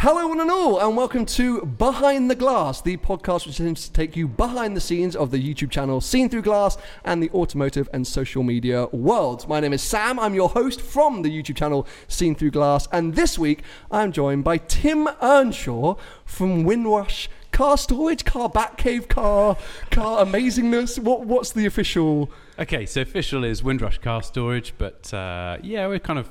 Hello, one and all, and welcome to Behind the Glass, the podcast which aims to take you behind the scenes of the YouTube channel Seen Through Glass and the automotive and social media world. My name is Sam, I'm your host from the YouTube channel Seen Through Glass, and this week I'm joined by Tim Earnshaw from Windrush Car Storage, Car Batcave, Car, Car Amazingness. What, what's the official? Okay, so official is Windrush Car Storage, but uh, yeah, we're kind of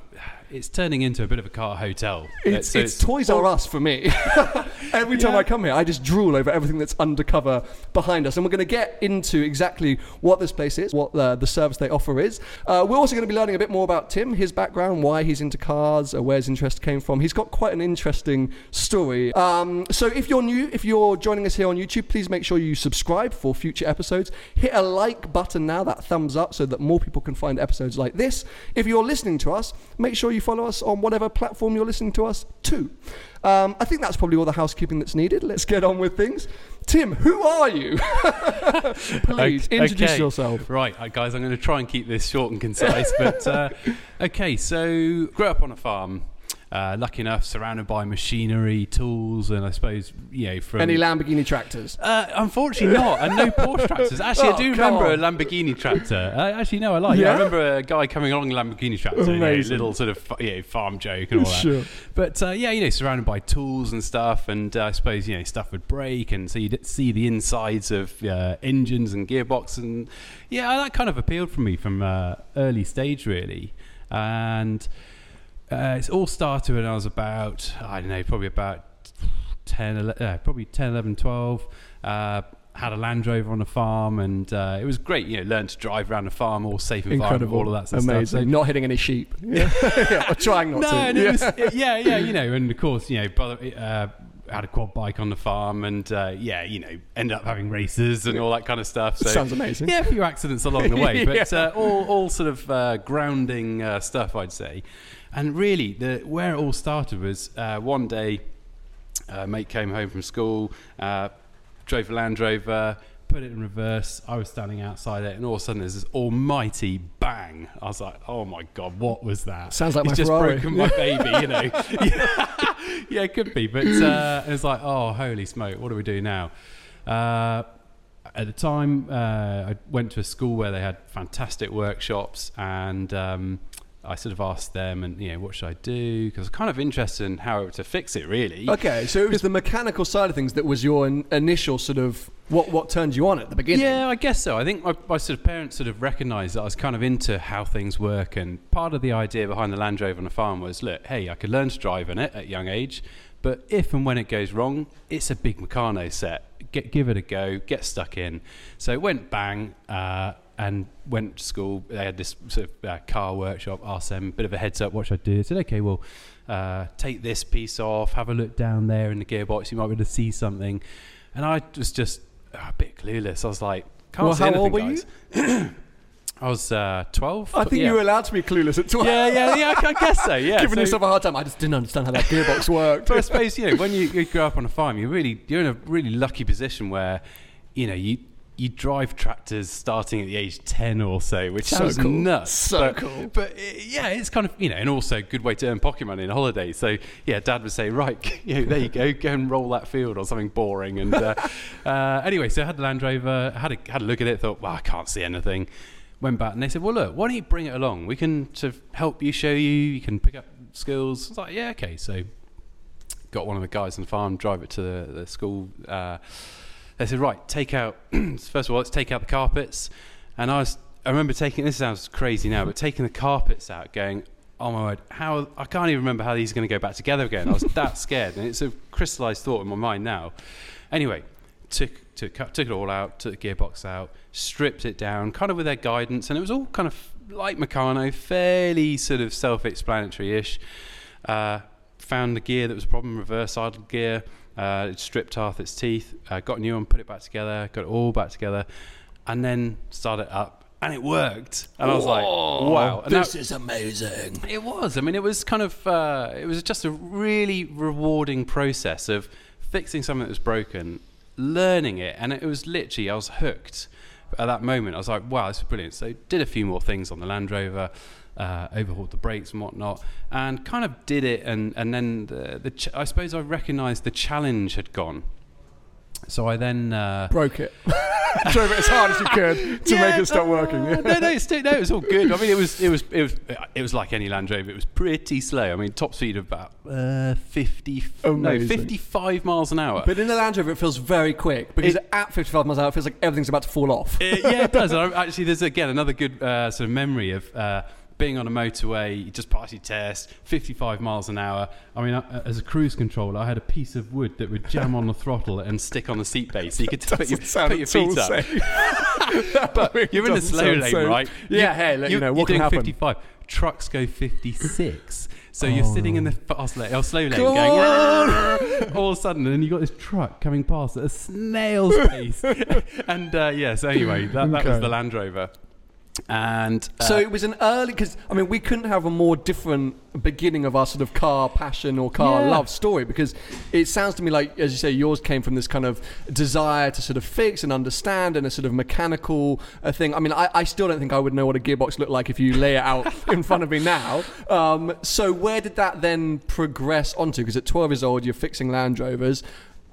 it's turning into a bit of a car hotel. It's, So it's, Toys R Us for me. Every time Yeah. I come here, I just drool over everything that's undercover behind us. And we're going to get into exactly what this place is, what the, the service they offer is. Uh, we're also going to be learning a bit more about Tim, his background, why he's into cars, uh, where his interest came from. He's got quite an interesting story. Um, so if you're new, if you're joining us here on YouTube, please make sure you subscribe for future episodes. Hit a like button now, that thumbs up, so that more people can find episodes like this. If you're listening to us, make sure you follow us on whatever platform you're listening to us to. Um, I think that's probably all the housekeeping that's needed. Let's get on with things. Tim, who are you? Please Okay, introduce okay. yourself. Right, uh, guys, I'm going to try and keep this short and concise. but uh, okay, so grew up on a farm. Uh, lucky enough, surrounded by machinery, tools, and I suppose you know from Any Lamborghini tractors? Uh, unfortunately not, and no Porsche tractors. Actually, Oh, I do remember on. a Lamborghini tractor. I actually, no, I like. it. Yeah? I remember a guy coming along a Lamborghini tractor. You know, little sort of you know, farm joke and all that. Sure. But uh, yeah, you know, surrounded by tools and stuff, and uh, I suppose you know stuff would break, and so you'd see the insides of uh, engines and gearbox, and yeah, that kind of appealed for me from uh, early stage, really, and. Uh, it's all started when I was about, I don't know, probably about 10, 11, uh, probably 10, 11, 12. Uh, had a Land Rover on a farm, and uh, it was great. You know, learned to drive around a farm, all safe environment, Incredible. all of that sort of Amazing. stuff. So- Not hitting any sheep. Yeah. yeah. Or trying not no, to. and yeah. it was, it- yeah, yeah, you know, and of course, you know, brother uh, had a quad bike on the farm, and uh, yeah, you know, end up having races and all that kind of stuff. So Sounds amazing. Yeah, a few accidents along the way, but Yeah. uh, all, all sort of uh, grounding uh, stuff, I'd say. And really, the where it all started was uh, one day, a mate came home from school, uh, drove a Land Rover. Put it in reverse. I was standing outside it, and all of a sudden, there's this almighty bang. I was like, "Oh my god, what was that?" Sounds like it's my just Ferrari. broken my baby, you know. yeah, yeah, it could be, but uh, it was like, oh, holy smoke, what do we do now? Uh, at the time, uh, I went to a school where they had fantastic workshops, and um, I sort of asked them, and you know, what should I do? Because I was kind of interested in how to fix it, really. Okay, so it was the mechanical side of things that was your in- initial sort of what what turned you on at the beginning. Yeah, I guess so. I think my, my sort of parents sort of recognised that I was kind of into how things work, and part of the idea behind the Land Rover on the farm was, look, hey, I could learn to drive in it at a young age, but if and when it goes wrong, it's a big Meccano set. Get, give it a go, get stuck in. So it went bang, uh, and went to school. They had this sort of uh, car workshop. Asked them a bit of a heads up what should I do. I said, okay, well, uh, take this piece off, have a look down there in the gearbox. You might be able to see something. And I was just a bit clueless. I was like, can't Well, see how anything, old were guys. I was uh, 12. I think yeah. you were allowed to be clueless at 12. Yeah, yeah, yeah, I I guess so, yeah. Giving So- yourself a hard time. I just didn't understand how that gearbox worked. but I suppose you know when you, you grow up on a farm, you're really you're in a really lucky position where you know you you drive tractors starting at the age 10 or so, which So sounds cool. nuts. So but, cool. But uh, yeah, it's kind of, you know, and also a good way to earn pocket money in a holiday. So yeah, dad would say, right, you know, there you go, go and roll that field or something boring. And uh, uh, anyway, so I had the Land Rover, had a, had a look at it, thought, well, I can't see anything. Went back and they said, well, look, why don't you bring it along? We can sort of help you, show you, you can pick up skills. I was like, yeah, okay. So got one of the guys on the farm, drive it to the, the school. Uh, they said, right, take out, first of all, let's take out the carpets. And I was, I remember taking, this sounds crazy now, but taking the carpets out, going, oh my word, how, I can't even remember how these are going to go back together again. I was that scared. And it's a crystallized thought in my mind now. Anyway, took, took, took it all out, took the gearbox out, stripped it down, kind of with their guidance. And it was all kind of like Meccano, fairly sort of self explanatory ish. Uh, found the gear that was a problem, reverse idle gear. Uh, it stripped off its teeth, uh, got a new one, put it back together, got it all back together, and then started up, and it worked. And I was like, "Wow, And that- is amazing. it was. I mean, it was kind of. Uh, it was just a really rewarding process of fixing something that was broken, learning it, and it was literally I was hooked at that moment. I was like, "Wow, this is brilliant." So did a few more things on the Land Rover. Uh, overhauled the brakes and whatnot, and kind of did it, and and then the, the ch- I suppose I recognised the challenge had gone. So I then uh, Broke it. Drove it as hard as you could to make it stop working. uh, no, no, it's no, it was all good. I mean, it was, it was, it was, it was like any Land Rover. It was pretty slow. I mean, top speed of about uh, fifty, no, fifty-five miles an hour. But in the Land Rover, it feels very quick because It- at 55 miles an hour, it feels like everything's about to fall off. Uh, yeah, it does. And I, actually, there's again another good uh, sort of memory of uh, being on a motorway, you just pass your test, 55 miles an hour. I mean, I, as a cruise controller, I had a piece of wood that would jam on the throttle and stick on the seat base, so you could put your, put your feet up. safe. but you're in the slow lane, safe. right? Yeah, hey, look, you know, what can doing happen? 55. Trucks go 56. So you're sitting in the fast lane or slow lane, going on. all of a sudden, and you got this truck coming past at a snail's pace. and uh, yeah, so anyway, that, that was the Land Rover. And uh, So it was an early because I mean we couldn't have a more different beginning of our sort of car passion or car Yeah. love story because it sounds to me like as you say yours came from this kind of desire to sort of fix and understand and a sort of mechanical uh, thing. I mean I, I still don't think I would know what a gearbox looked like if you lay it out in front of me now. Um, so where did that then progress onto? Because at 12 years old you're fixing Land Rovers.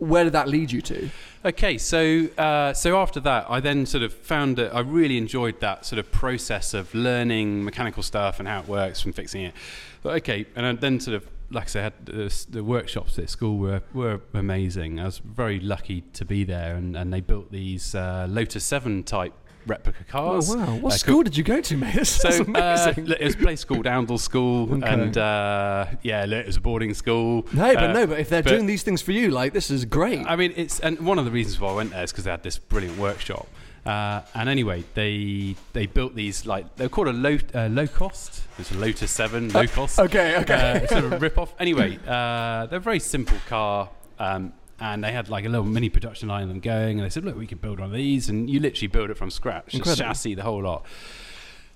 Where did that lead you to? Okay, so uh, so after that, I then sort of found that I really enjoyed that sort of process of learning mechanical stuff and how it works from fixing it. But okay, and then sort of like I said, the, the workshops at school were were amazing. I was very lucky to be there, and, and they built these uh, Lotus Seven type replica cars. Oh wow! What Uh, school did you go to, mate? This So uh, it was a place called Oundle School, Okay. and uh, yeah, it was a boarding school. No, but Uh, no, but if they're but- doing these things for you, like this is great. I mean, it's and one of the reasons why I went there is because they had this brilliant workshop. Uh, and anyway, they they built these like they're called a low uh, Locost. It's a Lotus Seven Locost. okay, okay. Uh, sort of rip off. Anyway, uh, they're a very simple car. Um, and they had like a little mini production line of them going, and they said, "Look, we could build one of these," and you literally build it from scratch, Incredible. chassis, the whole lot.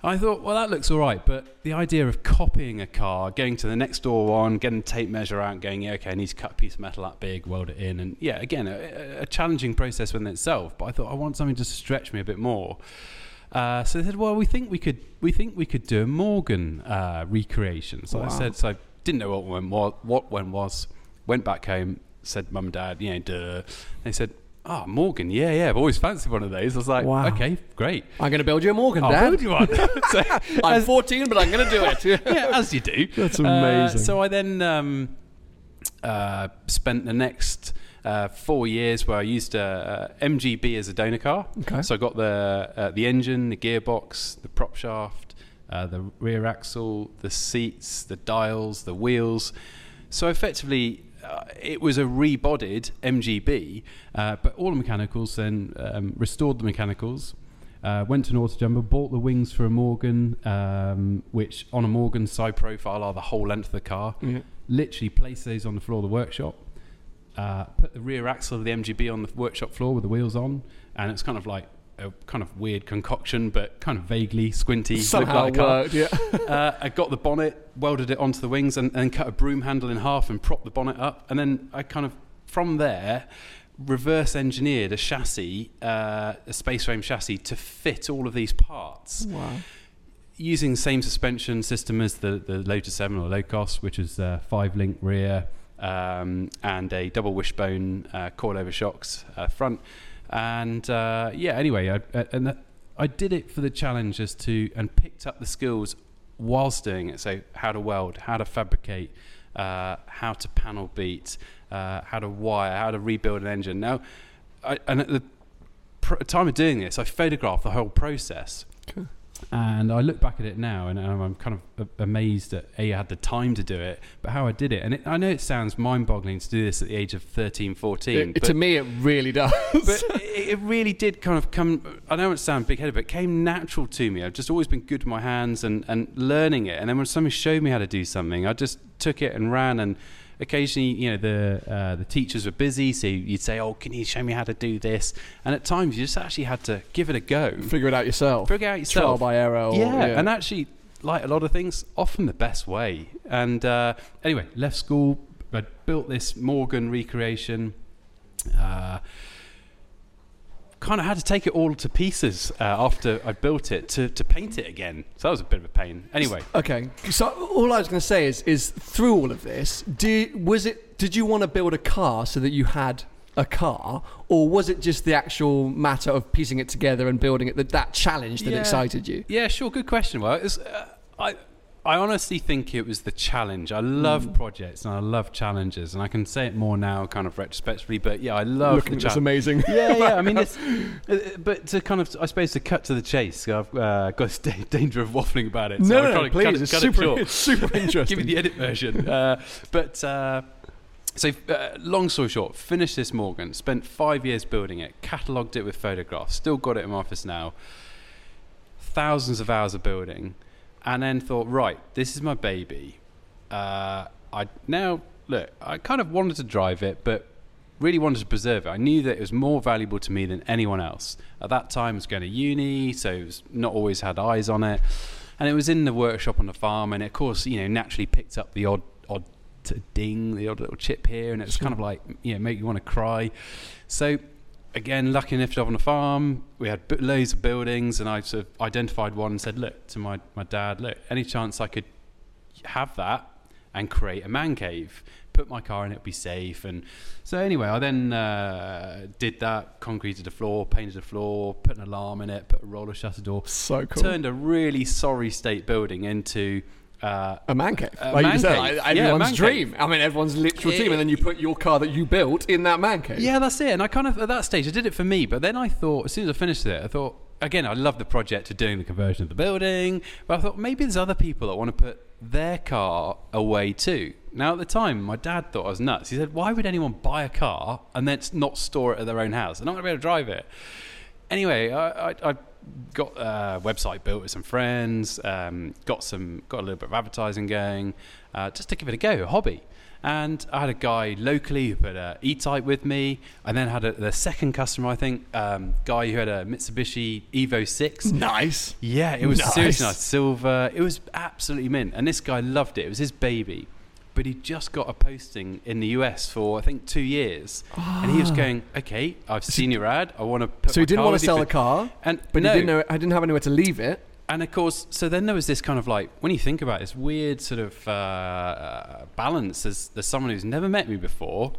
I thought, well, that looks all right, but the idea of copying a car, going to the next door one, getting a tape measure out, and going, yeah, okay, I need to cut a piece of metal that big, weld it in, and yeah, again, a, a challenging process within itself. But I thought I want something to stretch me a bit more. Uh, so they said, well, we think we could, we think we could do a Morgan uh, recreation. So I said, so I didn't know what one was, what one was. Went back home, said, mum and dad, you know, duh. They said. Oh, Morgan, yeah, yeah. I've always fancied one of those. I was like, Wow. okay, great. I'm going to build you a Morgan, I'll Dad. build you one. so, I'm 14, but I'm going to do it. yeah, as you do. That's Uh, amazing. so I then um, uh, spent the next uh, four years where I used uh, uh, MGB as a donor car. Okay. So I got the uh, the engine, the gearbox, the prop shaft, uh, the rear axle, the seats, the dials, the wheels. So effectively. Uh, it was a rebodied MGB, uh, but all the mechanicals. Then um, restored the mechanicals, uh, went to an autojumble, bought the wings for a Morgan, um, which on a Morgan side profile are the whole length of the car. Literally placed those on the floor of the workshop. Uh, put the rear axle of the MGB on the workshop floor with the wheels on, and it's kind of like a kind of weird concoction, but kind of vaguely squinty. Somehow like worked, yeah. uh, I got the bonnet, welded it onto the wings, and, and cut a broom handle in half and propped the bonnet up. And then I kind of, from there, reverse engineered a chassis, uh, a space frame chassis, to fit all of these parts. Wow. Using the same suspension system as the, the Lotus 7 or Locost, which is uh, five link rear um, and a double wishbone uh, coilover shocks uh, front. And uh, yeah, anyway, I, I- and I did it for the challenge as to and picked up the skills whilst doing it. So how to weld, how to fabricate, uh, how to panel beat, uh, how to wire, how to rebuild an engine. Now, I, and at the pr- time of doing this, I photographed the whole process. And I look back at it now, and I'm kind of amazed that a I had the time to do it, but how I did it. And it, I know it sounds mind-boggling to do this at the age of 13, 14. It- but to me, it really does. but it, it really did kind of come. I know it sounds big headed, but it came natural to me. I've just always been good with my hands and, and learning it. And then when somebody showed me how to do something, I just took it and ran. And occasionally, you know, the uh, the teachers were busy, so you'd say, "Oh, can you show me how to do this?" And at times, you just actually had to give it a go, Figure it out yourself. figure it out yourself, Trial by error. Or, yeah, and actually, like a lot of things, often the best way. And uh, anyway, left school, I built this Morgan recreation. Uh, kind of had to take it all to pieces uh, after I built it to, to paint it again. So that was a bit of a pain. Anyway, Okay, so all I was going to say is, is through all of this, did was it? Did you want to build a car so that you had a car, or was it just the actual matter of piecing it together and building it that that challenge that Yeah. excited you? Yeah, sure. Good question. Well, it's, uh, I I honestly think it was the challenge. I love Hmm. projects and I love challenges, and I can say it more now, kind of retrospectively. But yeah, I love Looking the challenge. amazing. yeah, yeah. I mean, it's, uh, but to kind of, I suppose, to cut to the chase, I've uh, got this da- danger of waffling about it. so no, no, cut please. it- It's cut it super, short. it's super Give me the edit version. Uh, but uh, so, uh, long story short, finished this Morgan. Spent five years building it. Catalogued it with photographs. Still got it in my office now. Thousands of hours of building, and then thought, right, this is my baby. Uh, I now look. I kind of wanted to drive it, but really wanted to preserve it. I knew that it was more valuable to me than anyone else. At that time, I was going to uni, so it was not always had eyes on it. And it was in the workshop on the farm, and of course, you know, naturally picked up the odd, odd ding, the odd little chip here, and it's kind of like, you know, make you want to cry. So, again, lucky enough to have on the farm, we had loads of buildings, and I sort of identified one and said, look, to my, my dad, look, any chance I could have that and create a man cave. Put my car in, it'd be safe. And so anyway, I then uh, did that, concreted the floor, painted the floor, put an alarm in it, put a roller shutter door. So cool. Turned a really sorry state building into uh, a man cave, A like man you said, cave. like Yeah, everyone's cave. dream. I mean, everyone's literal dream, and then you put your car that you built in that man cave. Yeah, that's it. And I kind of at that stage I did it for me, but then I thought as soon as I finished it, I thought again I love the project of doing the conversion of the building, but I thought maybe there's other people that want to put their car away too. Now at the time, my dad thought I was nuts. He said, "Why would anyone buy a car and then not store it at their own house? They're not going to be able to drive it." Anyway, I, I, I got a website built with some friends, um, got some, got a little bit of advertising going, uh, just to give it a go, a hobby. And I had a guy locally who put a E-Type with me. I then had a, the second customer, I think, um, guy who had a Mitsubishi Evo 6. Nice. Yeah, it was Nice. seriously nice. Silver. It was absolutely mint. And this guy loved it. It was his baby. But he just got a posting in the US for, I think, two years. And he was going, okay, I've seen your ad. I want to Ah. So he didn't want to sell for-" the car, And but no. he didn't know. I didn't have anywhere to leave it. And of course, so then there was this kind of like, when you think about it, this weird sort of uh, balance. There's, there's someone who's never met me before.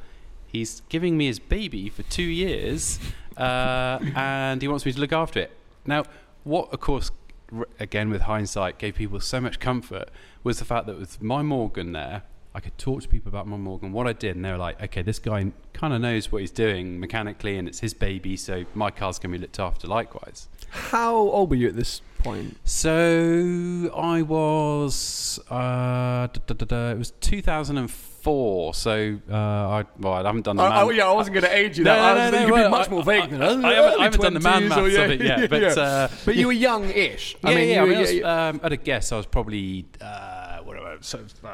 He's giving me his baby for two years, uh, and he wants me to look after it. Now, what, of course, r- again with hindsight, gave people so much comfort was the fact that with my Morgan there, I could talk to people about my Morgan, what I did, and they were like, okay, this guy kind of knows what he's doing mechanically, and it's his baby, so my car's going to be looked after likewise. How old were you at this point? So I was, uh, da, da, da, it was 2004. So uh, I, well, I haven't done the man. Oh, yeah, I wasn't going to age you. No, that. I no, was no, no, you could be well, much more I- vague than I- that. I haven't- I haven't done the man 20s maths or- of it yet, but, uh, but you were young-ish. yeah, I mean, yeah. I, you, mean, I was, yeah, um, at a guess, I was probably uh, what about so uh,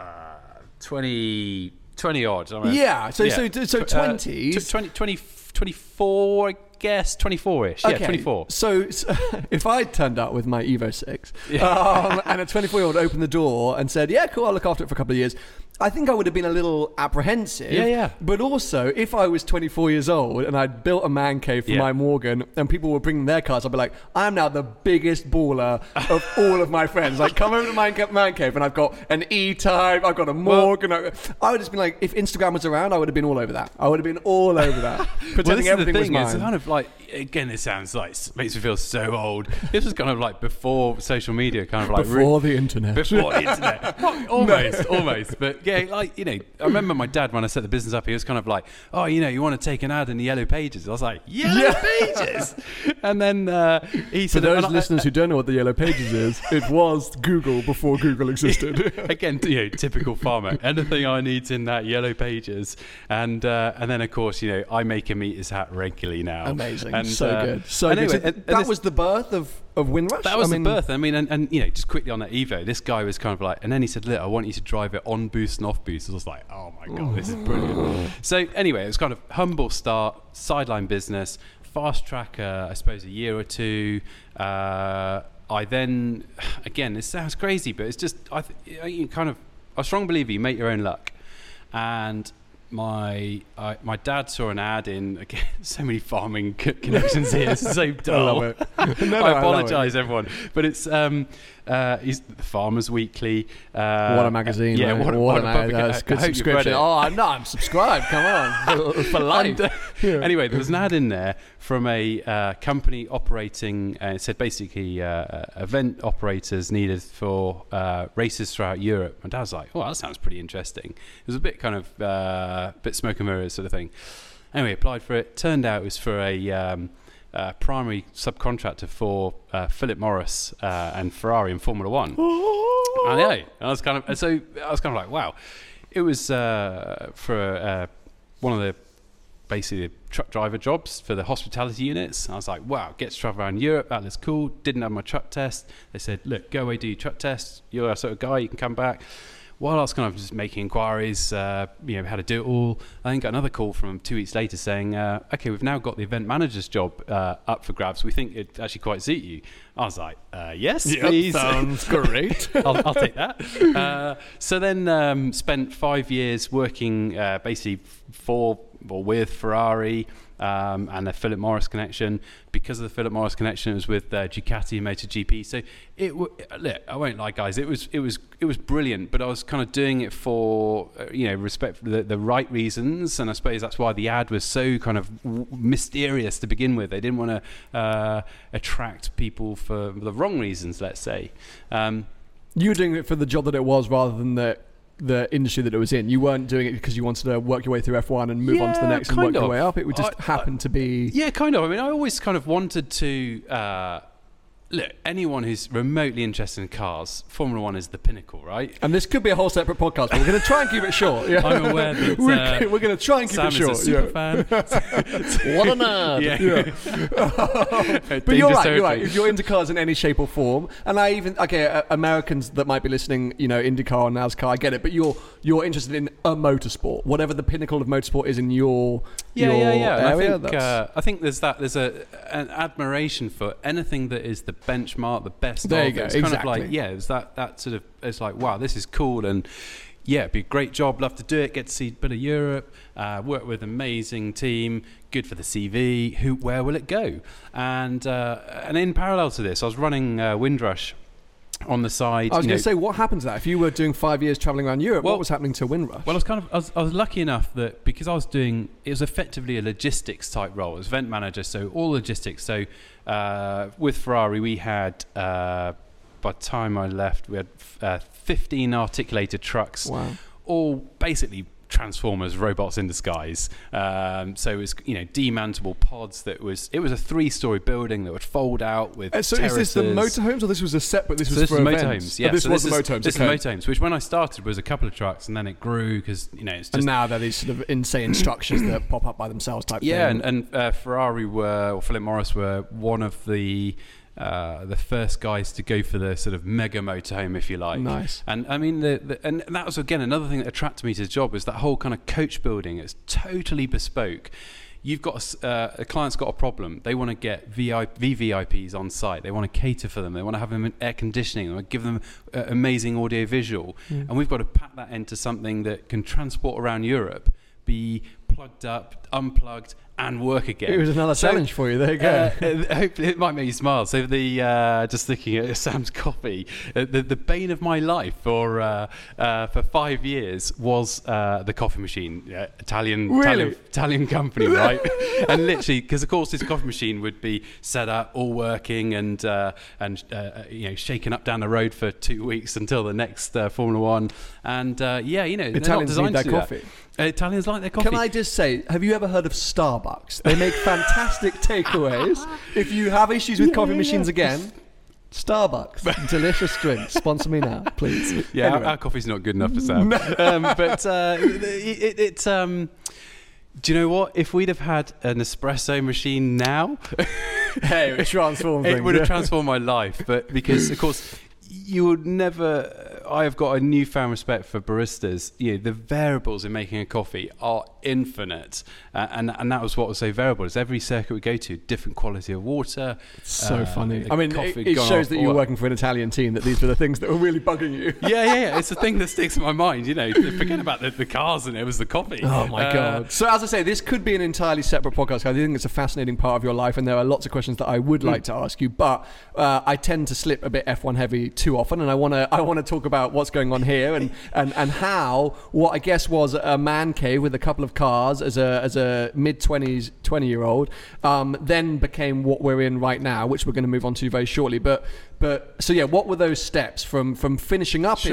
20, 20 odd. I mean, Yeah, so- so- so Tw- uh, 20s. tw- 20, 20, 24, I guess, 24-ish. Yeah, Okay, 24. So, so if I turned up with my Evo 6 um, and a 24 year old opened the door and said, Yeah, cool, I'll look after it for a couple of years, I think I would have been a little apprehensive. Yeah, yeah. But also, if I was 24 years old and I'd built a man cave for Yeah. my Morgan and people were bringing their cars, I'd be like, I'm now the biggest baller of all of my friends. Like, come over to my ca- man cave and I've got an E-Type, I've got a Morgan. I I would have been like, if Instagram was around, I would have been all over that. I would have been all over that. well, Pretending this is everything the was thing. mine. It's kind of like again, it sounds like makes me feel so old. This was kind of like before social media, kind of like re- Before the internet. before the internet. Almost, almost. But yeah, like you know, I remember my dad when I set the business up. He was kind of like, "Oh, you know, you want to take an ad in the Yellow Pages?" I was like, "Yellow Pages," and then uh, he said, For those I- listeners who don't know what the Yellow Pages is, it was Google before Google existed. Again, you know, typical farmer. Anything I need's in that yellow pages, and uh, and then of course, you know, I make him eat his hat regularly now. Amazing. And, so uh, good. So and good. So and- and that this- was the birth of, of Windrush? That was I mean, the birth. I mean, and, and you know, just quickly on that Evo, this guy was kind of like, and then he said, "Look, I want you to drive it on boost and off boost." I was like, "Oh my god, this is brilliant." so anyway, it was kind of humble start, sideline business, fast track. Uh, I suppose a year or two. Uh, I then, again, this sounds crazy, but it's just I th- you kind of a strong believer you make your own luck, and my I, my dad saw an ad in again so many farming co- connections here it's so dull it. No, no, I I apologize everyone but it's um uh the farmers weekly uh What a magazine! yeah mate. what, a- what, a a magazine. public- That's I- a good I hope you've read subscription. Oh, I'm not. I'm subscribed. Come on, for, life. And, uh, Anyway, there was an ad in there from a uh, company operating. Uh, it said basically uh, uh, event operators needed for uh, races throughout Europe. my I was like, "Oh, that sounds pretty interesting." It was a bit kind of uh, bit smoke and mirrors sort of thing. Anyway, applied for it. Turned out it was for a um, uh, primary subcontractor for uh, Philip Morris uh, and Ferrari in Formula One. I know. And I was kind of so I was kind of like, wow. It was uh, for uh, one of the basically the truck driver jobs for the hospitality units. I was like, wow, get to travel around Europe. That looks cool. Didn't have my truck test. They said, look, go away, do your truck test. You're a sort of guy. You can come back. While I was kind of just making inquiries, uh, you know, how to do it all, I then got another call from two weeks later saying, uh, okay, we've now got the event manager's job uh, up for grabs. We think it'd actually quite suit you. I was like, uh, yes, please. sounds great. I'll, I'll take that. Uh, so then um, spent five years working uh, basically for or with Ferrari um, and the Philip Morris connection. Because of the Philip Morris connection, it was with uh, Ducati and MotoGP. So it w- look, I won't lie, guys. It was it was it was brilliant, but I was kind of doing it for uh, you know respect for the, the right reasons, and I suppose that's why the ad was so kind of w- mysterious to begin with. They didn't want to uh, attract people for the wrong reasons, let's say. Um, you were doing it for the job that it was, rather than the the industry that it was in. You weren't doing it because you wanted to work your way through F1 and move on to the next and work kind your way up. It would just I- happen to be. Yeah, kind of. I mean, I always kind of wanted to. Uh, look, anyone who's remotely interested in cars, Formula One is the pinnacle, right? And this could be a whole separate podcast, but we're going to try and keep it short. Yeah. I'm aware that we're, uh, we're going to try and keep Sam it short. is a super yeah. fan. What a nerd! Yeah. But you're right, you're right. If you're into cars in any shape or form, and I even okay, uh, Americans that might be listening, you know, IndyCar or NASCAR, I get it. But you're you're interested in a motorsport, whatever the pinnacle of motorsport is in your Yeah, yeah, yeah. I think uh, I think there's that there's a an admiration for anything that is the benchmark, the best. There of. you go, It's kind of like exactly. yeah, it's that that sort of it's like wow, this is cool and. Yeah, it'd be a great job. Love to do it. Get to see a bit of Europe. Uh, work with amazing team. Good for the CV. Who? Where will it go? And uh, and in parallel to this, I was running uh, Windrush on the side. I was going to say, what happened to that? If you were doing five years traveling around Europe, Well- what was happening to Windrush? Well, I was kind of I was, I was lucky enough that because I was doing it was effectively a logistics type role as event manager, so all logistics. So uh, with Ferrari, we had uh, by the time I left, we had uh, 15 articulated trucks, wow. all basically transformers robots in disguise um, so it was you know demountable pods that was it was a three story building that would fold out with Uh, so is this the terraces. motorhomes, or this was a separate? This So was this for is events? motorhomes, Oh, yeah. this so was this the is, motorhomes. This okay. is motorhomes, which when I started was a couple of trucks, and then it grew because you know it's just and now they're these sort of insane structures that pop up by themselves type yeah, thing. and, and uh, Ferrari were or Philip Morris were one of the uh, the first guys to go for the sort of mega motorhome, if you like. Nice. And I mean, the, the, and that was again another thing that attracted me to the job was that whole kind of coach building. It's totally bespoke. you've got a uh, a client's got a problem. They want to get VI, VVIPs on site. They want to cater for them. They want to have them in air conditioning. They want to give them uh, amazing audio visual. Mm. And we've got to pack that into something that can transport around Europe, be plugged up, unplugged, and work again. It was another So, challenge for you. There you go. uh, hopefully it might make you smile. So the uh, just looking at Sam's coffee, uh, the the bane of my life for uh, uh, for five years was uh, the coffee machine, uh, Italian Really? Italian, Italian company, right? and literally, because of course this coffee machine would be set up, all working, and uh, and uh, you know shaken up down the road for two weeks until the next uh, Formula One. And uh, yeah, you know, they're not Italians designed need do coffee. That. Uh, Italians like their coffee. Can I just say, have you ever heard of Starbucks? They make fantastic takeaways. If you have issues with coffee machines again, Starbucks, delicious drink. Sponsor me now, please. Yeah, Anyway. our, our coffee's not good enough for Sam. um, but uh, it, it, it's. Um, do you know what? If we'd have had an espresso machine now, hey, it transforms it would have transformed my life. But because, of course, you would never. I have got a newfound respect for baristas. You know, the variables in making a coffee are infinite, uh, and and that was what was so variable. Is every circuit we go to, different quality of water. So uh, funny. I mean, coffee it, it shows off, that you're working for an Italian team. That these were the things that were really bugging you. yeah, yeah, yeah. It's the thing that sticks in my mind. You know, forget about the, the cars and it was the coffee. Oh my Uh, god! So as I say, this could be an entirely separate podcast. I think it's a fascinating part of your life, and there are lots of questions that I would Hmm. like to ask you. But uh, I tend to slip a bit F1 heavy too often, and I want to I want to talk about what's going on here and, and and how what I guess was a man cave with a couple of cars as a as a mid twenties twenty year old, um, then became what we're in right now, which we're going to move on to very shortly. But but so yeah, what were those steps from from finishing up? in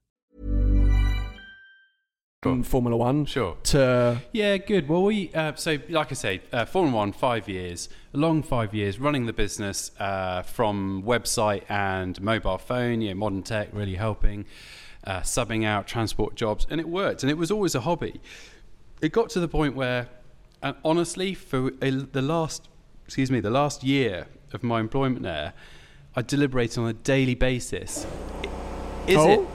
from Formula One Sure. to Yeah, good. Well, we uh, so like I say, uh, Formula One, five years, long five years, running the business uh, from website and mobile phone. Yeah, modern tech really helping, uh, subbing out transport jobs, and it worked. And it was always a hobby. It got to the point where, and honestly, for a, the last, excuse me, the last year of my employment there, I deliberated on a daily basis. Is Oh? it?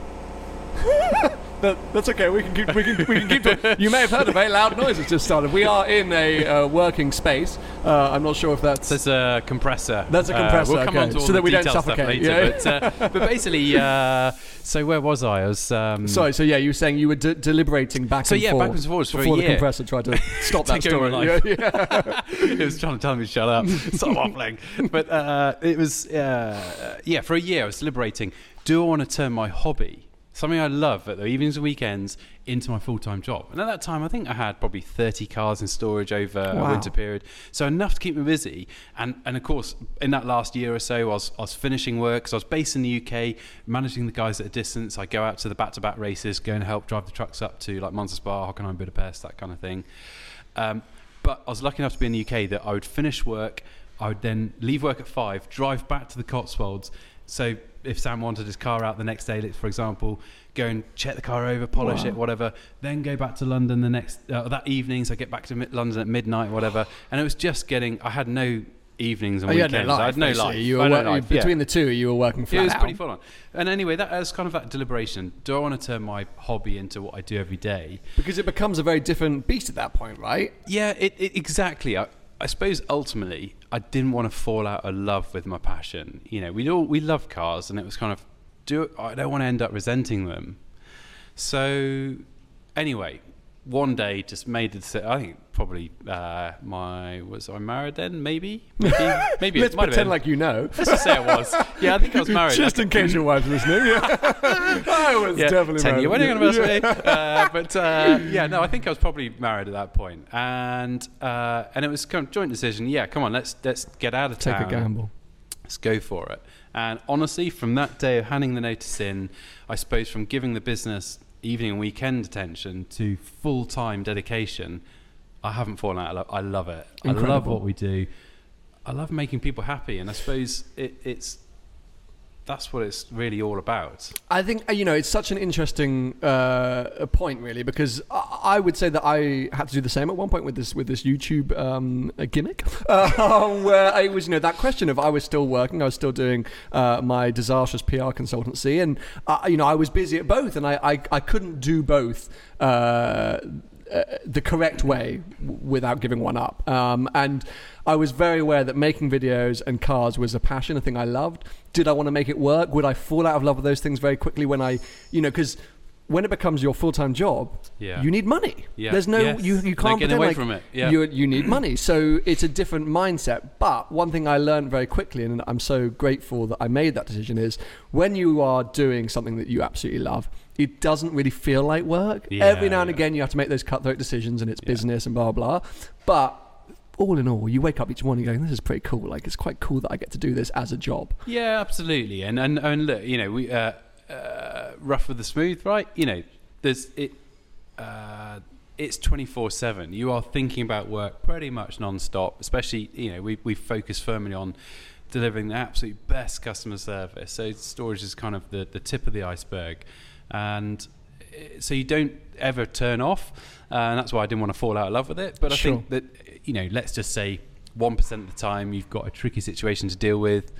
That, that's okay. We can keep. We can, we can keep. talking. You may have heard a very loud noise that's just started. We are in a uh, working space. Uh, I'm not sure if that's. There's a compressor. That's a Uh, compressor, we'll come okay. on to all So the that we don't suffocate, later. yeah. But, uh, but basically, uh, so where was I? I was. Um, Sorry. So yeah, you were saying you were de- deliberating back So and yeah, forth backwards and forwards for a before the compressor tried to stop that Take over story. Yeah, yeah. it was trying to tell me to shut up. Stop waffling. But uh, it was, uh, yeah, for a year I was deliberating. Do I want to turn my hobby, something I love at the evenings and weekends, into my full time job? And at that time, I think I had probably 30 cars in storage over a winter period. So enough to keep me busy. And, and of course, in that last year or so, I was, I was finishing work because I was based in the UK, managing the guys at a distance. I go out to the back to back races, go and help drive the trucks up to like Monza Spa, Hockenheim, Budapest, that kind of thing. Um, but I was lucky enough to be in the UK that I would finish work, I would then leave work at five, drive back to the Cotswolds. So if Sam wanted his car out the next day, for example, go and check the car over, polish it, whatever. Then go back to London the next uh, that evening. So I get back to mid- London at midnight, whatever. And it was just getting. I had no evenings and Oh, weekends. life. I had no life. You were had no wor- life, yeah. between the two, you were working flat It was out. pretty full on. And anyway, that was kind of that deliberation. Do I want to turn my hobby into what I do every day? because it becomes a very different beast at that point, right? Yeah, it, it, exactly. I, I suppose ultimately, I didn't want to fall out of love with my passion. You know, we all we love cars, and it was kind of do. I don't want to end up resenting them. So, anyway, one day just made the decision. I think probably uh, my was I married then? Maybe, maybe, maybe. Let's it might have pretend been. like you know. Let's just say it was. Yeah, I think I was married. Just in case your wife's listening. Yeah. I was yeah, definitely ten married. year wedding Yeah. anniversary. uh, but uh, yeah, no, I think I was probably married at that point, and uh, and it was kind of joint decision. Yeah, come on, let's let's get out of Take town. a gamble. Let's go for it. And honestly, from that day of handing the notice in, I suppose from giving the business evening and weekend attention to full time dedication, I haven't fallen out. of love. I love it. I love what we do. I love making people happy, and I suppose it, it's that's what it's really all about. I think uh, you know it's such an interesting uh, point, really, because I, would say that I had to do the same at one point with this with this YouTube um, uh, gimmick, uh, where I was you know that question of I was still working, I was still doing uh, my disastrous PR consultancy, and uh, you know I was busy at both, and I I, I couldn't do both. Uh, the correct way w- without giving one up. Um, and I was very aware that making videos and cars was a passion, a thing I loved. Did I want to make it work? Would I fall out of love with those things very quickly when I, you know, because when it becomes your full time job, Yeah. you need money. Yeah. There's no Yes. you you can't pretend away like from it. Yeah. you you need money. So it's a different mindset. But one thing I learned very quickly, and I'm so grateful that I made that decision, is when you are doing something that you absolutely love, it doesn't really feel like work. Yeah, Every now and yeah. again, you have to make those cutthroat decisions, and it's business and blah blah. But all in all, you wake up each morning going, "This is pretty cool. Like it's quite cool that I get to do this as a job." Yeah, absolutely. And and and look, you know, we uh, uh, rough with the smooth, right? You know, there's it. Uh, it's twenty four seven. You are thinking about work pretty much non-stop. Especially, you know, we we focus firmly on delivering the absolute best customer service. So storage is kind of the the tip of the iceberg, and uh, so you don't ever turn off. Uh, and that's why I didn't want to fall out of love with it. But I Sure. think that you know, let's just say one percent of the time you've got a tricky situation to deal with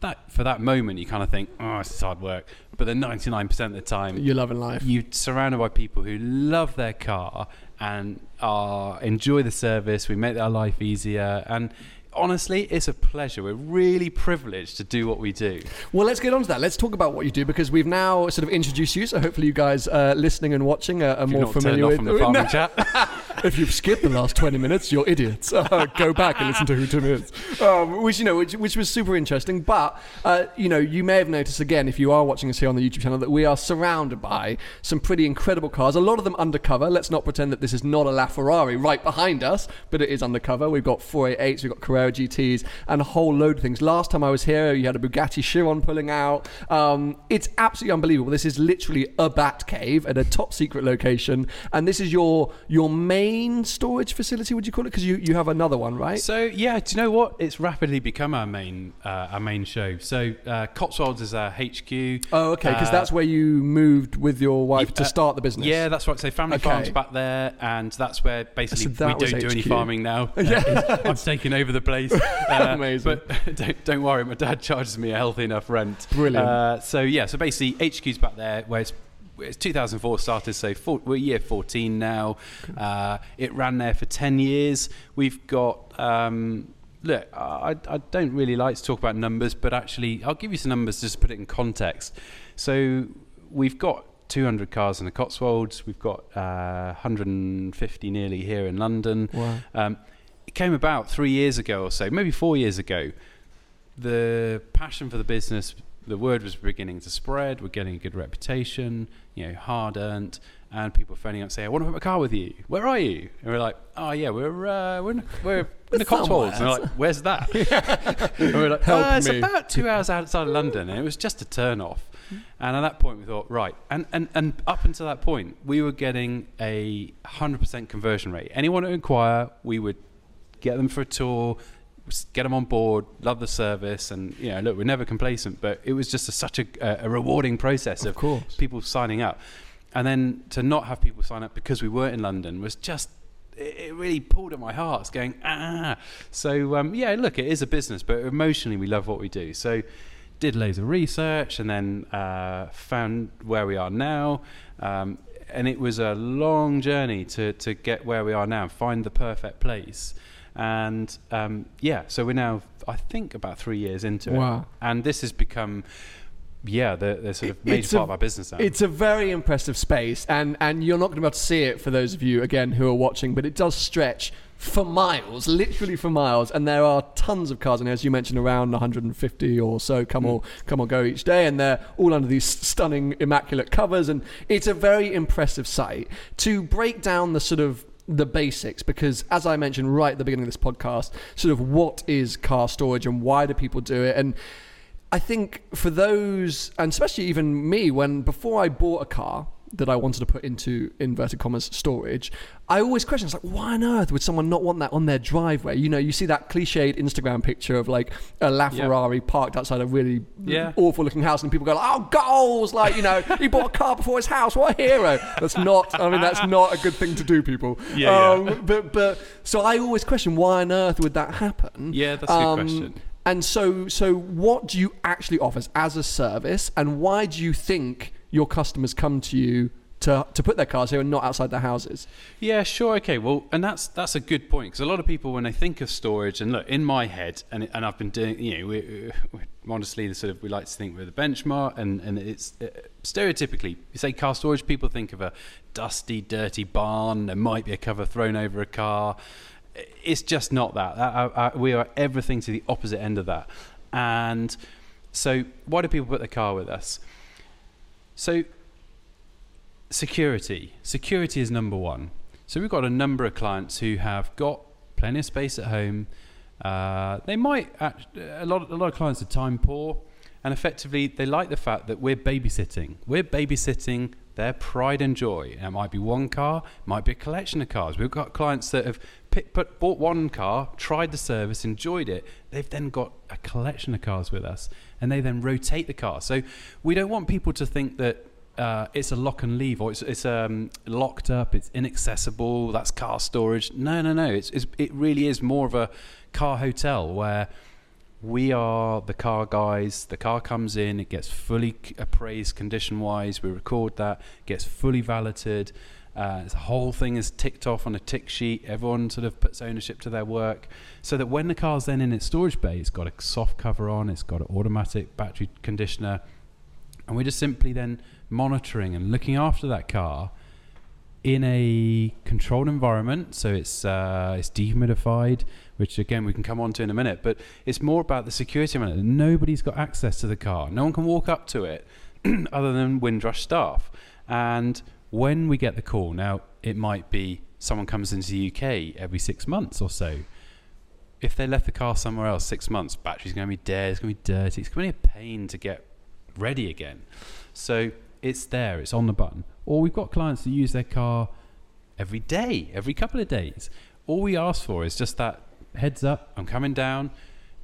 that for that moment you kind of think, oh, this is hard work. But then 99% of the time, You're loving life. you're surrounded by people who love their car and are enjoy the service. We make their life easier, and honestly, it's a pleasure. We're really privileged to do what we do. Well, let's get on to that. Let's talk about what you do because we've now sort of introduced you. So hopefully, you guys uh, listening and watching are, are more you're not turned familiar off with. from the farming No. chat. if you've skipped the last 20 minutes, you're idiots. Uh, go back and listen to who Tim is. Um, which, you know, which, which was super interesting. But, uh, you know, you may have noticed again, if you are watching us here on the YouTube channel, that we are surrounded by some pretty incredible cars. A lot of them undercover. Let's not pretend that this is not a LaFerrari right behind us, but it is undercover. We've got 488s, we've got Carrera GTs, and a whole load of things. Last time I was here, you had a Bugatti Chiron pulling out. Um, it's absolutely unbelievable. This is literally a bat cave at a top secret location, and this is your your main storage facility. Would you call it? Because you, you have another one, right? So yeah, do you know what? It's rapidly become our main uh, our main show. So uh, Cotswolds is our HQ. oh, okay. Because Uh, that's where you moved with your wife to Uh, start the business. Yeah, that's right. So family Okay. farms back there, and that's where basically So that we don't do any farming now. Uh, I've taken over the place. Uh, Amazing. But don't, don't worry, my dad charges me a healthy enough rent. Brilliant. Uh, so yeah, so basically HQ's back there, where it's 2004 started, so four, we're year 14 now. Uh, it ran there for 10 years. We've got. Um, look, I, I don't really like to talk about numbers, but actually, I'll give you some numbers just to put it in context. So we've got 200 cars in the Cotswolds. We've got uh, 150 nearly here in London. Wow. Um, it came about three years ago or so, maybe four years ago. The passion for the business, the word was beginning to spread. We're getting a good reputation, you know, hard earned, and people phoning up saying, "I want to put my car with you. Where are you?" And we're like, "Oh yeah, we're uh, we're in, we're in the Cotswolds." And they're like, "Where's that?" and we're like, Help "Uh, it's me." about two hours outside of London, and it was just a turn off. And at that point, we thought, right, and, and, and up until that point, we were getting a 100% conversion rate. Anyone who inquire, we would get them for a tour, get them on board, love the service, and you know, look, we're never complacent, but it was just a, such a, a rewarding process of, course. people signing up, and then to not have people sign up because we weren't in London was just. It really pulled at my heart. It's going ah. So um, yeah, look, it is a business, but emotionally we love what we do. So did loads of research and then uh, found where we are now. Um, and it was a long journey to, to get where we are now, find the perfect place. And um, yeah, so we're now, I think, about three years into Wow. it. And this has become, yeah, the, the sort of major It's part a- of our business now. It's a very impressive space, and, and you're not going to be able to see it for those of you, again, who are watching, but it does stretch for miles, literally for miles, and there are tons of cars in here, as you mentioned, around 150 or so come or come or go each day, and they're all under these stunning, immaculate covers, and it's a very impressive site. To break down the sort of the basics because as i mentioned right at the beginning of this podcast sort of what is car storage and why do people do it? And I think for those, and especially even me, when before I bought a car that I wanted to put into inverted commas storage, I always question, it's like, why on earth would someone not want that on their driveway? You know, you see that cliched Instagram picture of like a LaFerrari parked outside a really Yeah. awful looking house, and people go, like, oh, goals! Like, you know, he bought a car before his house. What a hero! That's not. I mean, that's not a good thing to do, people. Yeah, um, yeah. But but so I always question why on earth would that happen? Yeah, that's a good Um, question. And so, so what do you actually offer as a service, and why do you think your customers come to you to to put their cars here and not outside their houses? Yeah, sure, okay. Well, and that's that's a good point because a lot of people, when they think of storage, and look in my head, and and I've been doing, you know, we, we, honestly, the sort of we like to think we're the benchmark, and and it's uh, stereotypically, you say car storage, people think of a dusty, dirty barn. There might be a cover thrown over a car. It's just not that. That- uh, uh, we are everything to the opposite end of that, and so why do people put their car with us? So security. Security is number one. So we've got a number of clients who have got plenty of space at home. Uh, they might act, a lot. A lot of clients are time poor, and effectively they like the fact that we're babysitting. We're babysitting their pride and joy. It might be one car, it might be a collection of cars. We've got clients that have pick, put, bought one car, tried the service, enjoyed it. They've then got a collection of cars with us, and they then rotate the car. So we don't want people to think that uh, it's a lock and leave or it's, it's um, locked up, it's inaccessible, that's car storage. No, no, no. It's, it's, it really is more of a car hotel where we are the car guys. The car comes in, it gets fully appraised condition wise. We record that, gets fully validated. Uh, the whole thing is ticked off on a tick sheet. Everyone sort of puts ownership to their work, so that when the car's then in its storage bay, it's got a soft cover on, it's got an automatic battery conditioner, and we're just simply then monitoring and looking after that car in a controlled environment. So it's uh, it's dehumidified, which again we can come on to in a minute. But it's more about the security element. Nobody's got access to the car. No one can walk up to it other than Windrush staff. And when we get the call, now it might be someone comes into the UK every six months or so. If they left the car somewhere else six months, battery's going to be dead. It's going to be dirty. It's going to be a pain to get ready again. So it's there, it's on the button. Or we've got clients that use their car every day, every couple of days. All we ask for is just that heads up, I'm coming down.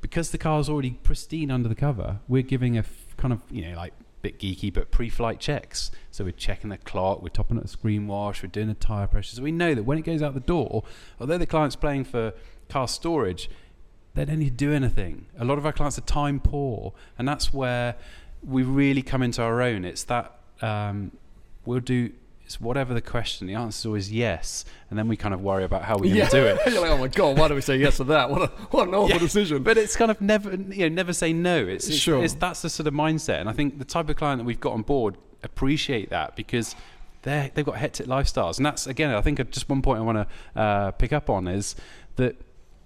Because the car's already pristine under the cover, we're giving a f- kind of, you know, like bit geeky, but pre flight checks. So we're checking the clock, we're topping up the screen wash, we're doing the tyre pressure. So we know that when it goes out the door, although the client's playing for car storage, they don't need to do anything. A lot of our clients are time poor, and that's where we really come into our own. It's that um, we'll do it's whatever the question. The answer is always yes, and then we kind of worry about how we're going to do it. You're like, oh my god, why do we say yes to that? What, a, what an awful Yeah, decision. But it's kind of never, you know, never say no. It's, it's, Sure. it's that's the sort of mindset, and I think the type of client that we've got on board appreciate that because they they've got hectic lifestyles, and that's again, I think just one point I want to uh, pick up on is that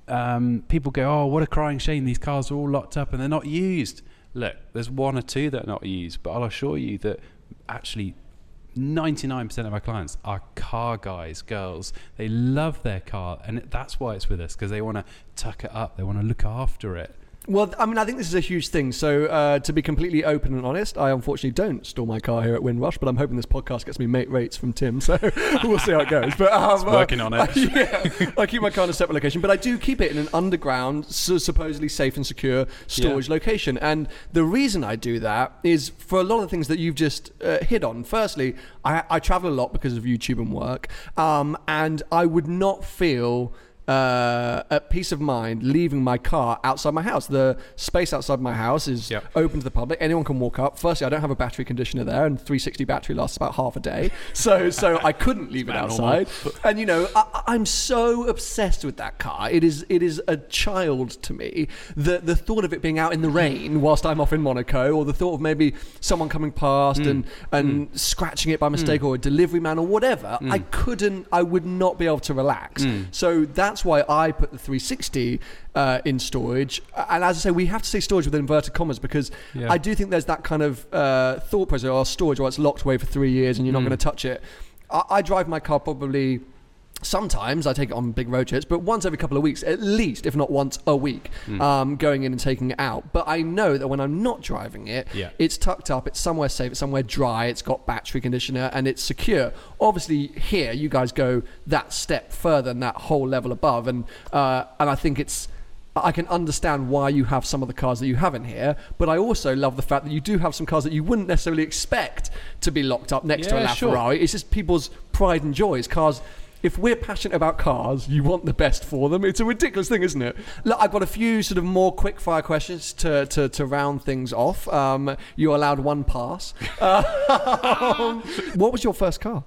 um, people go, oh, what a crying shame! These cars are all locked up and they're not used. Look, there's one or two that are not used, but I'll assure you that actually 99% of our clients are car guys, girls. They love their car, and that's why it's with us because they want to tuck it up, they want to look after it. Well, I mean, I think this is a huge thing. So, uh, to be completely open and honest, I unfortunately don't store my car here at Windrush, but I'm hoping this podcast gets me mate rates from Tim. So we'll see how it goes. But um, It's working on it. yeah, I keep my car in a separate location, but I do keep it in an underground, su- supposedly safe and secure storage location. And the reason I do that is for a lot of the things that you've just uh, hit on. Firstly, I, I travel a lot because of YouTube and work, um, and I would not feel uh, at peace of mind leaving my car outside my house. The space outside my house is Yep. open to the public. Anyone can walk up. Firstly, I don't have a battery conditioner there, and 360 battery lasts about half a day, so so I couldn't leave it outside. And you know, I, I'm so obsessed with that car. It is it is a child to me. The the thought of it being out in the hmm. rain whilst I'm off in Monaco, or the thought of maybe someone coming past hmm. and and hmm. scratching it by mistake, or a delivery man, or whatever. I couldn't. I would not be able to relax. So that's why I put the 360 uh, in storage. And as I say, we have to say storage with inverted commas because Yeah. I do think there's that kind of uh, thought process. Or storage, or it's locked away for three years and you're not going to touch it. I, I drive my car probably. Sometimes I take it on big road trips, but once every couple of weeks, at least, if not once a week, Hmm. um, going in and taking it out. But I know that when I'm not driving it, Yeah. it's tucked up, it's somewhere safe, it's somewhere dry, it's got battery conditioner, and it's secure. Obviously, here you guys go that step further and that whole level above, and uh, and I think it's. I can understand why you have some of the cars that you have in here, but I also love the fact that you do have some cars that you wouldn't necessarily expect to be locked up next to a Yeah, LaFerrari. sure. It's just people's pride and joys. Cars. If we're passionate about cars, you want the best for them. It's a ridiculous thing, isn't it? Look, I've got a few sort of more quick fire questions to, to, to round things off. Um, you're allowed one pass. Um, what was your first car?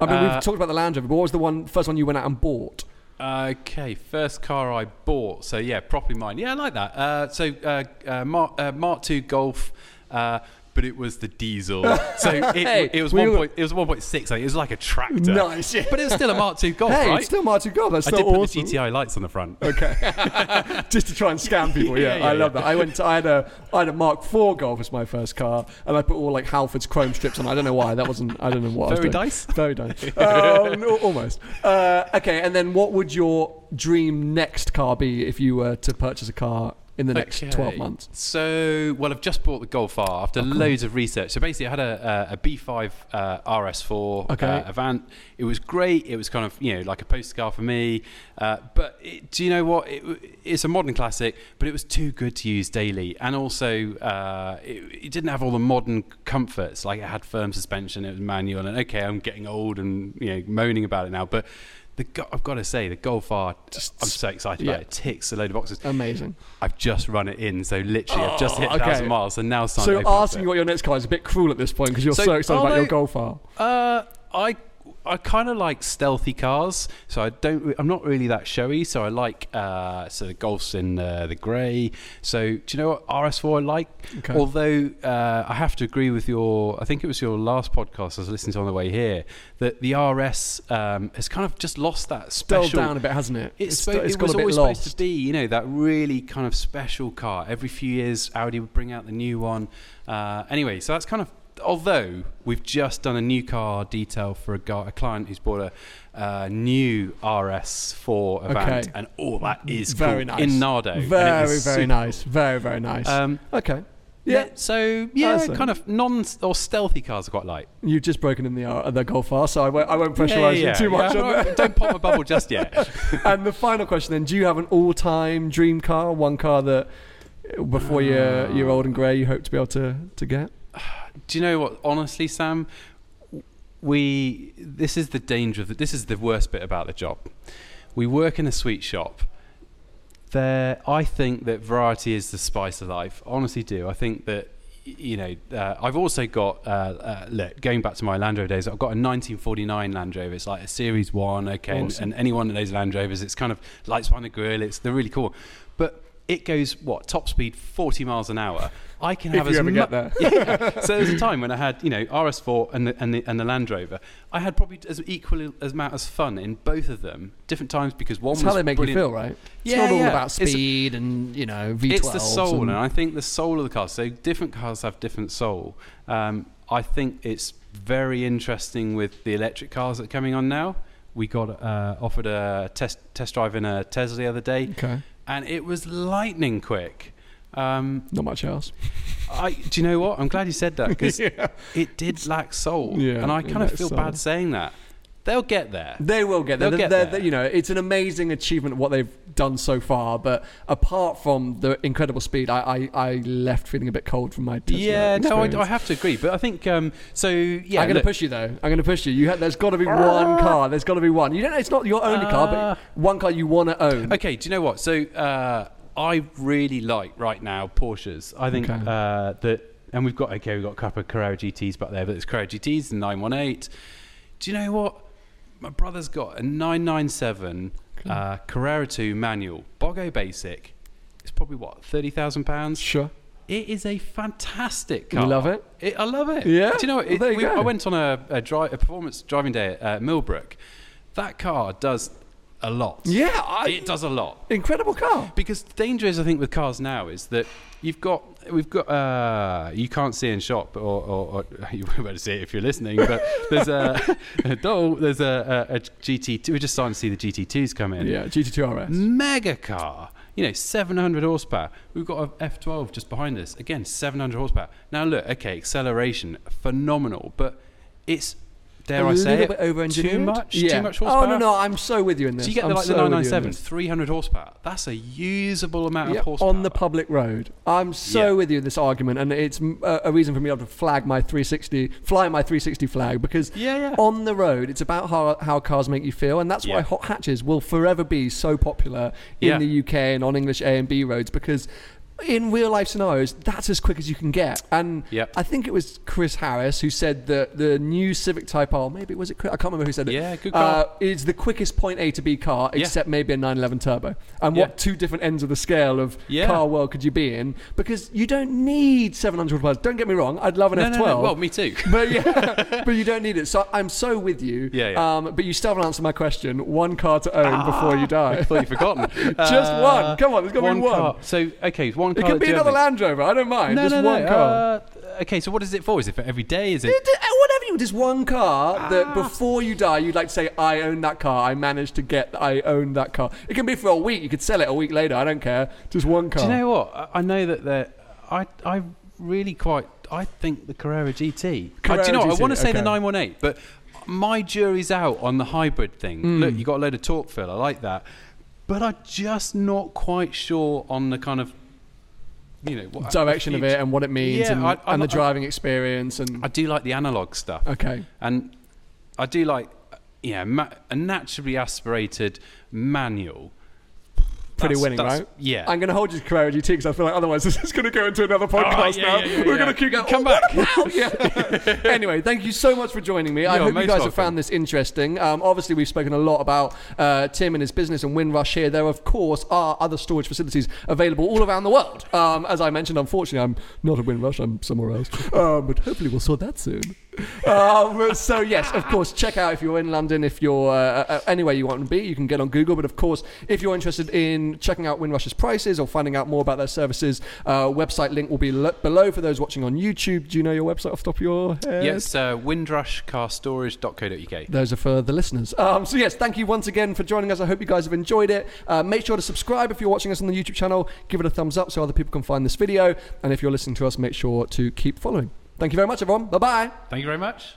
I mean, Uh, we've talked about the Land Rover, but what was the one first one you went out and bought? Okay, first car I bought. So yeah, properly mine. Yeah, I like that. Uh, so uh, uh, Mark, uh, Mark II Golf, uh, but it was the diesel. So it, Hey, it was we one were- point. It was one point six. Like, it was like a tractor. Nice. But it was still a Mark II Golf, hey, right? it's still Martin God. That's I still did put awesome. the GTI lights on the front. Okay, just to try and scam people. Yeah, Yeah, yeah, I love that. I went. To, I had a. I had a Mark IV Golf as my first car, and I put all like Halfords chrome strips on. I don't know why. That wasn't. I don't know what. I was Very doing. nice? Very nice. um, al- almost. Uh, okay, and then what would your dream next car be if you were to purchase a car in the next Okay. twelve months? So, well, I've just bought the Golf R after loads of research. So basically, I had a, a, a B5 uh, RS4 Okay. uh, Avant. It was great. It was kind of you know like a poster car for me. Uh, but it, do you know what? It, it's a modern classic, but it was too good to use daily, and also uh, it, it didn't have all the modern comforts. Like it had firm suspension, it was manual, and okay, I'm getting old and you know moaning about it now, but. The, Go- I've got to say, the Golf R, just, I'm so excited yeah. about it. It ticks a load of boxes. Amazing. I've just run it in, so literally I've just hit Oh, okay. 1,000 miles, and now it's time So to open up asking you what your next car is a bit cruel at this point because you're so, So- excited oh, about your no. Golf R. Uh, I I kind of like stealthy cars, so I don't. I'm not really that showy. So I like uh, so the Golfs in uh, the grey. So do you know what RS4 I like? Okay. Although uh, I have to agree with your, I think it was your last podcast I was listening to on the way here that the RS um, has kind of just lost that Dulled special. down a bit, hasn't it? It's, stu- spo- it got was a bit always lost. supposed to be, you know, that really kind of special car. Every few years, Audi would bring out the new one. Uh, anyway, so that's kind of. Although we've just done a new car detail for a, guy, a client who's bought a uh, new RS4 Avant, Okay. and all that is very nice in Nardo. Very, very nice. Very, very nice. Um, okay. yeah. Yeah. So yeah, Awesome. kind of non or stealthy cars I quite like. You've just broken in the uh, the Golf R, so I won't, I won't pressurise Yeah, yeah, you too much don't-. Don't pop my bubble just yet. and the final question then: Do you have an all-time dream car? One car that, before you're you're old and grey, you hope to be able to to get? Do you know what? Honestly, Sam, we this is the danger of the, this is the worst bit about the job. We work in a sweet shop. There, I think that variety is the spice of life. Honestly, do I think that you know, uh, I've also got, uh, uh, look, going back to my Land Rover days, I've got a 1949 Land Rover. It's like a Series 1, okay, and, and anyone that knows Land Rovers, it's kind of lights behind the grill, it's, they're really cool. But it goes, what, top speed 40 miles an hour. I can If have you as ever mu- get there. yeah. So there was a time when I had, you know, RS4 and the, and the, and the Land Rover. I had probably as equal as amount as fun in both of them, different times because one That's was how they make brilliant. you feel, right? It's Yeah, not all yeah. about It's- speed and you know V12. It's the soul, and- and I think the soul of the car. So different cars have different soul. Um, I think it's very interesting with the electric cars that are coming on now. We got uh, offered a test test drive in a Tesla the other day, Okay. and it was lightning quick. Um, Not much else. I, do you know what? I'm glad you said that because Yeah. it did lack soul, Yeah, and I kind of feel soul. bad saying that. They'll get there. They will get there. They'll They're- get they're- there. they're- you know, it's an amazing achievement what they've done so far. But apart from the incredible speed, I, I, I left feeling a bit cold from my Tesla yeah, no, I. I have to agree. But I think um, so. Yeah, I'm going to push you though. I'm going to push you. You ha- there's got to be one car. There's got to be one. You don't. It's not your only car, Uh, but one car you want to own. Okay, do you know what? So uh, I really like right now Porsches. I think Okay. uh, that, and we've got okay, we've got a couple of Carrera GTS back there, but it's Carrera GTS and 918. Do you know what? My brother's got a 997 uh, Carrera 2 manual, Bogo Basic. It's probably what thirty thousand pounds. Sure. It is a fantastic car. You love it? I love it. Yeah? Do you know what? Well, It- there you we- go. I went on a, a, dri- a performance driving day at uh, Millbrook. That car does a lot. Yeah, I- it does a lot. Incredible car. Because the danger is, I think, with cars now is that you've got, we've got, uh, you can't see in shop, or, or, or you to see it if you're listening. But there's a, a doll, there's a, a, a GT2. We're just starting to see the GT2s come in. Yeah, GT2 RS. Mega car. You know, 700 horsepower. We've got a F12 just behind us. Again, 700 horsepower. Now look, okay, acceleration, phenomenal, but it's dare a I say little it, bit over-engineered. too much, Yeah. too much horsepower. Oh no, no, I'm so with you in this. So you get I'm the, like the so in 997, 300 horsepower. That's a usable amount Yeah, of horsepower. on the public road. I'm so Yeah. with you in this argument, and it's a, a reason for me to flag my 360, fly my 360 flag because Yeah, yeah. on the road, it's about how, how cars make you feel, and that's why hot hatches will forever be so popular in the UK and on English A and B roads because. In real life scenarios, that's as quick as you can get. And Yep. I think it was Chris Harris who said that the new Civic Type R, maybe was it Chris? I can't remember who said it. Yeah, good Uh, is the quickest point A to B car, Yeah. except maybe a 911 Turbo. And Yeah. what two different ends of the scale of Yeah. car world could you be in? Because you don't need 700 horsepower. Don't get me wrong, I'd love an no, F12. no, no. Well, me too. But yeah, but you don't need it. So I'm so with you. Yeah, yeah. Um, but you still haven't answered my question. One car to own before you die. I've completely forgotten. Just one. Come on, there's gotta be one. Car. So, okay, one It car. could be another. Land Rover. I don't mind. No, Just no, one no. car. Uh, okay, so what is it for? Is it for every day? Is it? D- Whatever you just one car Ah. that before you die you'd like to say I own that car. I managed to get. I own that car. It can be for a week. You could sell it a week later. I don't care. Just one car. Do you know what? I- I know that they're. I I really quite. I think the Carrera GT. Uh, Carrera do you know? What? GT, I want to say the 918, but my jury's out on the hybrid thing. Hmm. Look, you got a load of torque fill. I like that, but I'm just not quite sure on the kind of. You know, what, direction of it and what it means Yeah, and, I- and the driving experience and I do like the analog stuff. okay. And I do like, yeah, ma- a naturally aspirated manual. Pretty That's- winning, that's- right? Yeah. I'm going to hold you to Carrera GT because I feel like otherwise this is going to go into another podcast yeah, now. yeah, yeah, We're going to keep going. Come "Oh, back." Yeah. anyway, thank you so much for joining me. I hope you guys have found this interesting. Um, obviously, we've spoken a lot about uh, Tim and his business and Windrush here. There, of course, are other storage facilities available all around the world. Um, as I mentioned, unfortunately, I'm not at Windrush. I'm somewhere else. Um, but hopefully, we'll sort that soon. Um, so yes, of course, check out if you're in London, if you're uh, uh, anywhere you want to be, you can get on Google. But of course, if you're interested in checking out Windrush's prices or finding out more about their services, uh, website link will be lo- below for those watching on YouTube. Do you know your website off the top of your head? Yes, uh, windrushcarstorage.co.uk. Those are for the listeners. Um, so yes, thank you once again for joining us. I hope you guys have enjoyed it. Uh, make sure to subscribe if you're watching us on the YouTube channel. Give it a thumbs up so other people can find this video. And if you're listening to us, make sure to keep following. Thank you very much, everyone. Bye bye. Thank you very much.